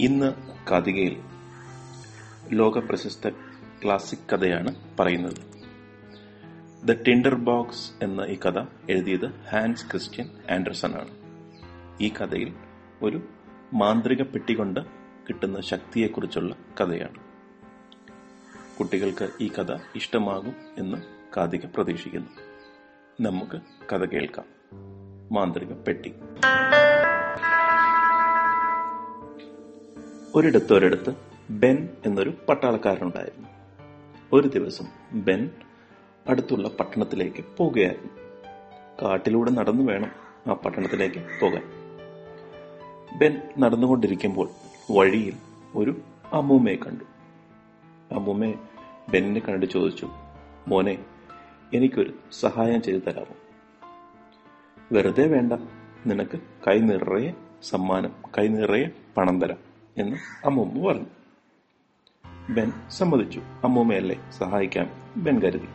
ഇന്ന് കാതികയിൽ ലോക പ്രശസ്ത ക്ലാസിക് കഥയാണ് പറയുന്നത്. ദ ടിൻഡർ ബോക്സ് എന്ന ഈ കഥ എഴുതിയത് ഹാൻസ് ക്രിസ്ത്യൻ ആൻഡർസൺ ആണ്. ഈ കഥയിൽ ഒരു മാന്ത്രിക പെട്ടി കൊണ്ട് കിട്ടുന്ന ശക്തിയെക്കുറിച്ചുള്ള കഥയാണ്. കുട്ടികൾക്ക് ഈ കഥ ഇഷ്ടമാകും എന്ന് കാതിക പ്രതീക്ഷിക്കുന്നു. നമുക്ക് കഥ കേൾക്കാം. മാന്ത്രിക പെട്ടി. ഒരിടത്ത് ഒരിടത്ത് ബെൻ എന്നൊരു പട്ടാളക്കാരനുണ്ടായിരുന്നു. ഒരു ദിവസം ബെൻ അടുത്തുള്ള പട്ടണത്തിലേക്ക് പോകുകയായിരുന്നു കാട്ടിലൂടെ നടന്നു വേണം ആ പട്ടണത്തിലേക്ക് പോകാൻ. ബെൻ നടന്നുകൊണ്ടിരിക്കുമ്പോൾ വഴിയിൽ ഒരു അമ്മൂമ്മയെ കണ്ടു. അമ്മൂമ്മയെ ബെന്നിനെ കണ്ടു ചോദിച്ചു മോനെ എനിക്കൊരു സഹായം ചെയ്തു തരാമോ? വെറുതെ വേണ്ട. നിനക്ക് കൈ നിറയെ സമ്മാനം കൈ നിറയെ പണം തരാം. എന്ന് അമ്മൂമ്മ പറഞ്ഞു. ബെൻ സമ്മതിച്ചു. അമ്മൂമ്മയല്ലേ സഹായിക്കാൻ ബെൻ കരുതി.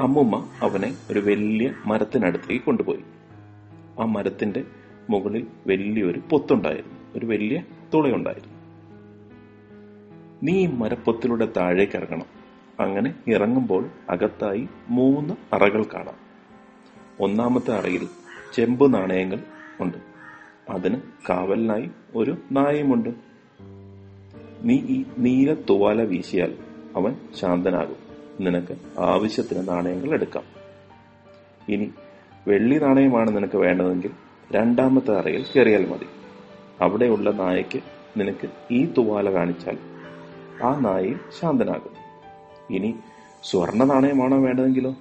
അമ്മൂമ്മ അവനെ ഒരു വലിയ മരത്തിനടുത്തേക്ക് കൊണ്ടുപോയി. ആ മരത്തിന്റെ മുകളിൽ വലിയൊരു പൊത്തുണ്ടായിരുന്നു. ഒരു വലിയ തുളയുണ്ടായിരുന്നു. നീ ഈ മരപ്പൊത്തിലൂടെ താഴേക്ക് ഇറങ്ങണം. അങ്ങനെ ഇറങ്ങുമ്പോൾ അകത്തായി മൂന്ന് അറകൾ കാണാം. ഒന്നാമത്തെ അറയിൽ ചെമ്പ് നാണയങ്ങൾ ഉണ്ട്. അതിന് കാവലിനായി ഒരു നായയുമുണ്ട്. നീ ഈ നീല തുവാല വീശിയാൽ അവൻ ശാന്തനാകും. നിനക്ക് ആവശ്യത്തിന് നാണയങ്ങൾ എടുക്കാം. ഇനി വെള്ളി നാണയമാണ് നിനക്ക് വേണ്ടതെങ്കിൽ രണ്ടാമത്തെ അറയിൽ കയറിയാൽ മതി. അവിടെയുള്ള നായയ്ക്ക് നിനക്ക് ഈ തുവാല കാണിച്ചാൽ ആ നായയിൽ ശാന്തനാകും. ഇനി സ്വർണ നാണയമാണോ വേണ്ടതെങ്കിലോ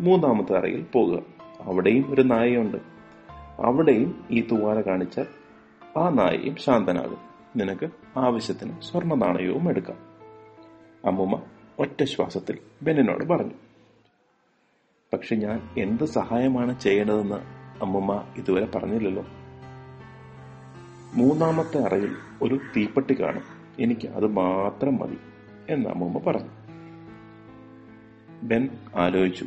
മൂന്നാമത്തെ അറയിൽ പോകുക. അവിടെയും ഒരു നായയുണ്ട്. അവിടെയും ഈ തൂവാല കാണിച്ചാൽ ആ നായയും ശാന്തനാകും. നിനക്ക് ആവശ്യത്തിന് സ്വർണ നാണയവും എടുക്കാം. അമ്മുമ്മ ഒറ്റ ശ്വാസത്തിൽ ബെന്നിനോട് പറഞ്ഞു. പക്ഷെ ഞാൻ എന്ത് സഹായമാണ് ചെയ്യേണ്ടതെന്ന് അമ്മുമ്മ ഇതുവരെ പറഞ്ഞില്ലല്ലോ. മൂന്നാമത്തെ അറയിൽ ഒരു തീപ്പെട്ടി കാണും. എനിക്ക് അത് മാത്രം മതി എന്ന് അമ്മുമ്മ പറഞ്ഞു. ബെൻ ആലോചിച്ചു.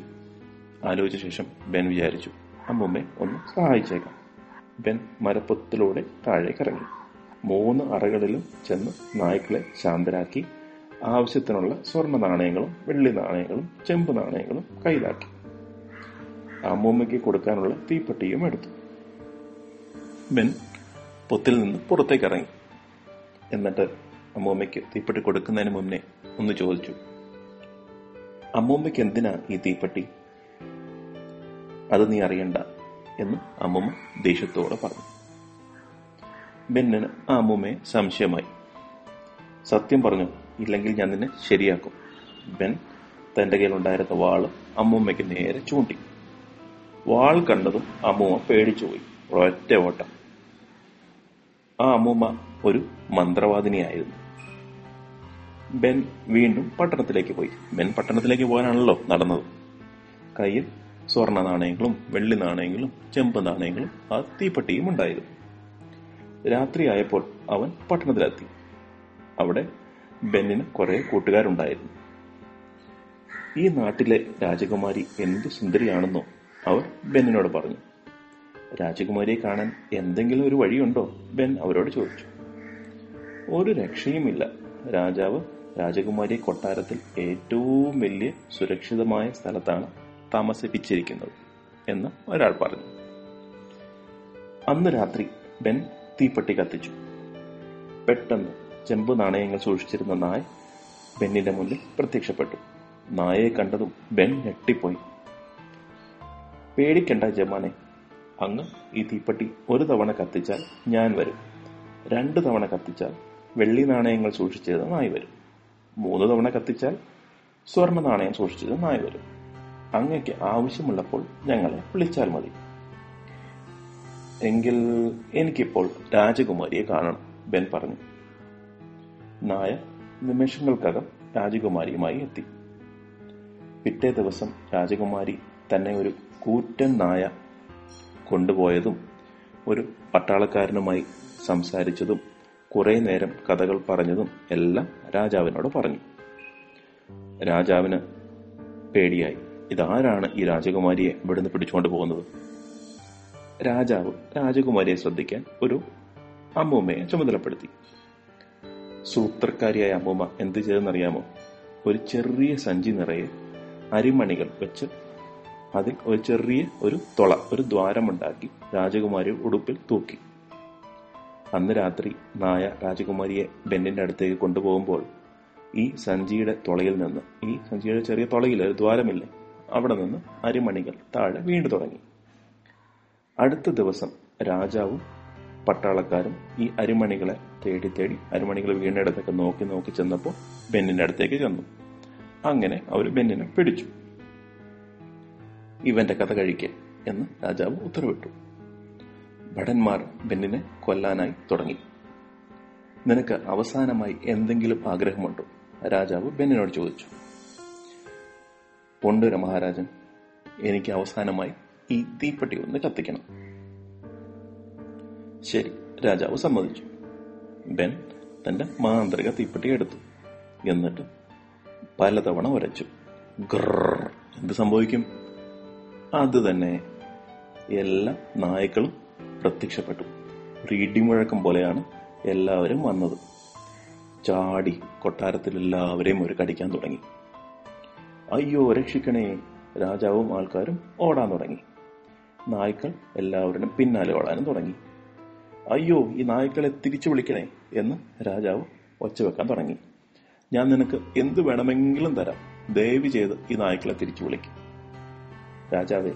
ആലോചിച്ച ശേഷം ബെൻ വിചാരിച്ചു. അമ്മുമ്മയെ ഒന്ന് സഹായിച്ചേക്കാം. ബെൻ മരപ്പൊത്തിലൂടെ താഴേക്ക് ഇറങ്ങി. മൂന്ന് അറകളിലും ചെന്ന് നായ്ക്കളെ ശാന്തരാക്കി ആവശ്യത്തിനുള്ള സ്വർണ നാണയങ്ങളും വെള്ളി നാണയങ്ങളും ചെമ്പ് നാണയങ്ങളും കയ്യിലാക്കി. അമ്മൂമ്മയ്ക്ക് കൊടുക്കാനുള്ള തീപ്പെട്ടിയും എടുത്തു. ബെൻ പൊത്തിൽ നിന്ന് പുറത്തേക്ക് ഇറങ്ങി. എന്നിട്ട് അമ്മൂമ്മയ്ക്ക് തീപ്പെട്ടി കൊടുക്കുന്നതിന് മുന്നേ ഒന്ന് ചോദിച്ചു അമ്മൂമ്മയ്ക്ക് എന്തിനാ ഈ തീപ്പെട്ടി? അത് നീ അറിയണ്ട എന്ന് അമ്മമ്മ ദേഷ്യത്തോടെ പറഞ്ഞു. ബെന്നിന് ആ അമ്മൂമ്മയെ സംശയമായി. സത്യം പറഞ്ഞു ഇല്ലെങ്കിൽ ഞാൻ നിന്നെ ശരിയാക്കും. ബെൻ തന്റെ കയ്യിലുണ്ടായിരുന്ന വാൾ അമ്മൂമ്മയ്ക്ക് നേരെ ചൂണ്ടി. വാൾ കണ്ടതും അമ്മൂമ്മ പേടിച്ചുപോയി ഒറ്റ ഓട്ടം. ആ അമ്മൂമ്മ ഒരു മന്ത്രവാദിനിയായിരുന്നു. ബെൻ വീണ്ടും പട്ടണത്തിലേക്ക് പോയി. ബെൻ പട്ടണത്തിലേക്ക് പോകാനാണല്ലോ നടന്നത്. കയ്യിൽ സ്വർണ നാണയങ്ങളും വെള്ളി നാണയങ്ങളും ചെമ്പ് നാണയങ്ങളും ആ തീപ്പെട്ടിയും ഉണ്ടായിരുന്നു രാത്രിയായപ്പോൾ അവൻ പട്ടണത്തിലെത്തി. അവിടെ ബെന്നിന് കുറെ കൂട്ടുകാരുണ്ടായിരുന്നു. ഈ നാട്ടിലെ രാജകുമാരി എന്ത് സുന്ദരിയാണെന്നോ അവർ ബെന്നിനോട് പറഞ്ഞു. രാജകുമാരിയെ കാണാൻ എന്തെങ്കിലും ഒരു വഴിയുണ്ടോ? ബെൻ അവരോട് ചോദിച്ചു. ഒരു രക്ഷയുമില്ല. രാജാവ് രാജകുമാരിയെ കൊട്ടാരത്തിൽ ഏറ്റവും വലിയ സുരക്ഷിതമായ സ്ഥലത്താണ് താമസിപ്പിച്ചിരിക്കുന്നത് എന്ന് ഒരാൾ പറഞ്ഞു. അന്ന് രാത്രി ബെൻ തീപ്പെട്ടി കത്തിച്ചു. പെട്ടെന്ന് ചെമ്പ് നാണയങ്ങൾ സൂക്ഷിച്ചിരുന്ന നായ ബെന്നിന്റെ മുന്നിൽ പ്രത്യക്ഷപ്പെട്ടു. നായയെ കണ്ടതും ബെൻ ഞെട്ടിപ്പോയി. പേടിക്കണ്ട ജമാനെ അങ്ങ് ഈ തീപ്പെട്ടി ഒരു തവണ കത്തിച്ചാൽ ഞാൻ വരും. രണ്ട് തവണ കത്തിച്ചാൽ വെള്ളി നാണയങ്ങൾ സൂക്ഷിച്ചത് നായ് വരും. മൂന്ന് തവണ കത്തിച്ചാൽ സ്വർണ നാണയം സൂക്ഷിച്ചത് നായ് വരും. അങ്ങയ്ക്ക് ആവശ്യമുള്ളപ്പോൾ ഞങ്ങളെ വിളിച്ചാൽ മതി. എങ്കിൽ എനിക്കിപ്പോൾ രാജകുമാരിയെ കാണണം ബെൻ പറഞ്ഞു. നായ നിമിഷങ്ങൾക്കകം രാജകുമാരിയുമായി എത്തി. പിറ്റേ ദിവസം രാജകുമാരി തന്നെ ഒരു കൂറ്റൻ നായ കൊണ്ടുപോയതും ഒരു പട്ടാളക്കാരനുമായി സംസാരിച്ചതും കുറെ നേരം കഥകൾ പറഞ്ഞതും എല്ലാം രാജാവിനോട് പറഞ്ഞു. രാജാവിന് പേടിയായി. ഇതാരാണ് ഈ രാജകുമാരിയെ ഇവിടുന്ന് പിടിച്ചുകൊണ്ട് പോകുന്നത്? രാജാവ് രാജകുമാരിയെ ശ്രദ്ധിക്കാൻ ഒരു അമ്മൂമ്മയെ ചുമതലപ്പെടുത്തി. സൂത്രക്കാരിയായ അമ്മൂമ്മ എന്ത് ചെയ്തെന്നറിയാമോ? ഒരു ചെറിയ സഞ്ചി നിറയെ അരിമണികൾ വെച്ച് അതിൽ ഒരു ചെറിയ ഒരു തുള ഒരു ദ്വാരമുണ്ടാക്കി രാജകുമാരി ഉടുപ്പിൽ തൂക്കി. അന്ന് രാത്രി നായ രാജകുമാരിയെ ബെന്നിന്റെ അടുത്തേക്ക് കൊണ്ടുപോകുമ്പോൾ ഈ സഞ്ചിയുടെ തുളയിൽ നിന്ന് ഈ സഞ്ചിയുടെ ചെറിയ തുളയിൽ ഒരു ദ്വാരമില്ലേ അവിടെ നിന്ന് അരിമണികൾ താഴെ വീണ്ടു തുടങ്ങി. അടുത്ത ദിവസം രാജാവും പട്ടാളക്കാരും ഈ അരിമണികളെ തേടി തേടി അരിമണികൾ വീണിടത്തൊക്കെ നോക്കി നോക്കി ചെന്നപ്പോൾ ബെന്നിന്റെ അടുത്തേക്ക് ചെന്നു. അങ്ങനെ അവർ ബെന്നിനെ പിടിച്ചു. ഇവന്റെ കഥ കഴിക്കേ എന്ന് രാജാവ് ഉത്തരവിട്ടു. ഭടന്മാർ ബെന്നിനെ കൊല്ലാനായി തുടങ്ങി. നിനക്ക് അവസാനമായി എന്തെങ്കിലും ആഗ്രഹമുണ്ടോ? രാജാവ് ബെന്നിനോട് ചോദിച്ചു. പൊണ്ടുര മഹാരാജൻ എനിക്ക് അവസാനമായി ഈ തീപ്പെട്ടി ഒന്ന് കത്തിക്കണം. ശരി രാജാവ് സമ്മതിച്ചു. ബെൻ തന്റെ മാന്ത്രിക തീപ്പെട്ടി എടുത്തു. എന്നിട്ട് പലതവണ ഉരച്ചു. ഗ്രർ എന്ത് സംഭവിക്കും? അത് തന്നെ. എല്ലാ നായ്ക്കളും പ്രത്യക്ഷപ്പെട്ടു. ഒരു ഇടിമുഴക്കം പോലെയാണ് എല്ലാവരും വന്നത്. ചാടി കൊട്ടാരത്തിൽ എല്ലാവരെയും ഒരു കടിക്കാൻ തുടങ്ങി. അയ്യോ രക്ഷിക്കണേ. രാജാവും ആൾക്കാരും ഓടാൻ തുടങ്ങി. നായ്ക്കൾ എല്ലാവരും പിന്നാലെ ഓടാനും തുടങ്ങി. അയ്യോ ഈ നായ്ക്കളെ തിരിച്ചു വിളിക്കണേ എന്ന് രാജാവ് ഒച്ചവെക്കാൻ തുടങ്ങി. ഞാൻ നിനക്ക് എന്ത് വേണമെങ്കിലും തരാം. ദയവ് ചെയ്ത് ഈ നായ്ക്കളെ തിരിച്ചു വിളിക്കും. രാജാവേ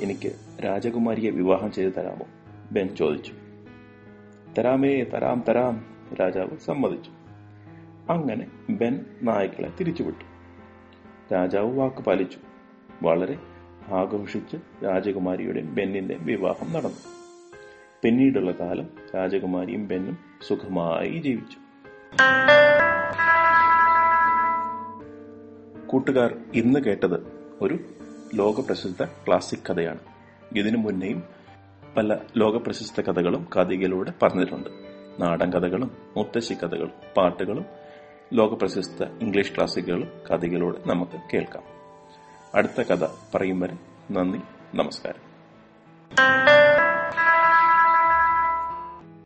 എനിക്ക് രാജകുമാരിയെ വിവാഹം ചെയ്തു തരാമോ? ബെൻ ചോദിച്ചു. തരാമേ തരാം തരാം രാജാവ് സമ്മതിച്ചു. അങ്ങനെ ബെൻ നായ്ക്കളെ തിരിച്ചുവിട്ടു രാജാവ് വാക്ക് പാലിച്ചു. വളരെ ആഘോഷിച്ച് രാജകുമാരിയുടെ ബെന്നിന്റെ വിവാഹം നടന്നു. പിന്നീടുള്ള കാലം രാജകുമാരിയും ബെന്നും സുഖമായി ജീവിച്ചു. കൂട്ടുകാർ ഇന്ന് കേട്ടത് ഒരു ലോകപ്രസിദ്ധ ക്ലാസിക് കഥയാണ്. ഇതിനു മുന്നേയും പല ലോകപ്രശസ്ത കഥകളും കഥയിലൂടെ പറഞ്ഞിട്ടുണ്ട്. നാടൻ കഥകളും മുത്തശ്ശി കഥകളും പാട്ടുകളും ലോകപ്രശസ്ത ഇംഗ്ലീഷ് ക്ലാസിക്കുകളും കഥയിലൂടെ നമുക്ക് കേൾക്കാം. അടുത്ത കഥ പറയും വരെ നന്ദി നമസ്കാരം.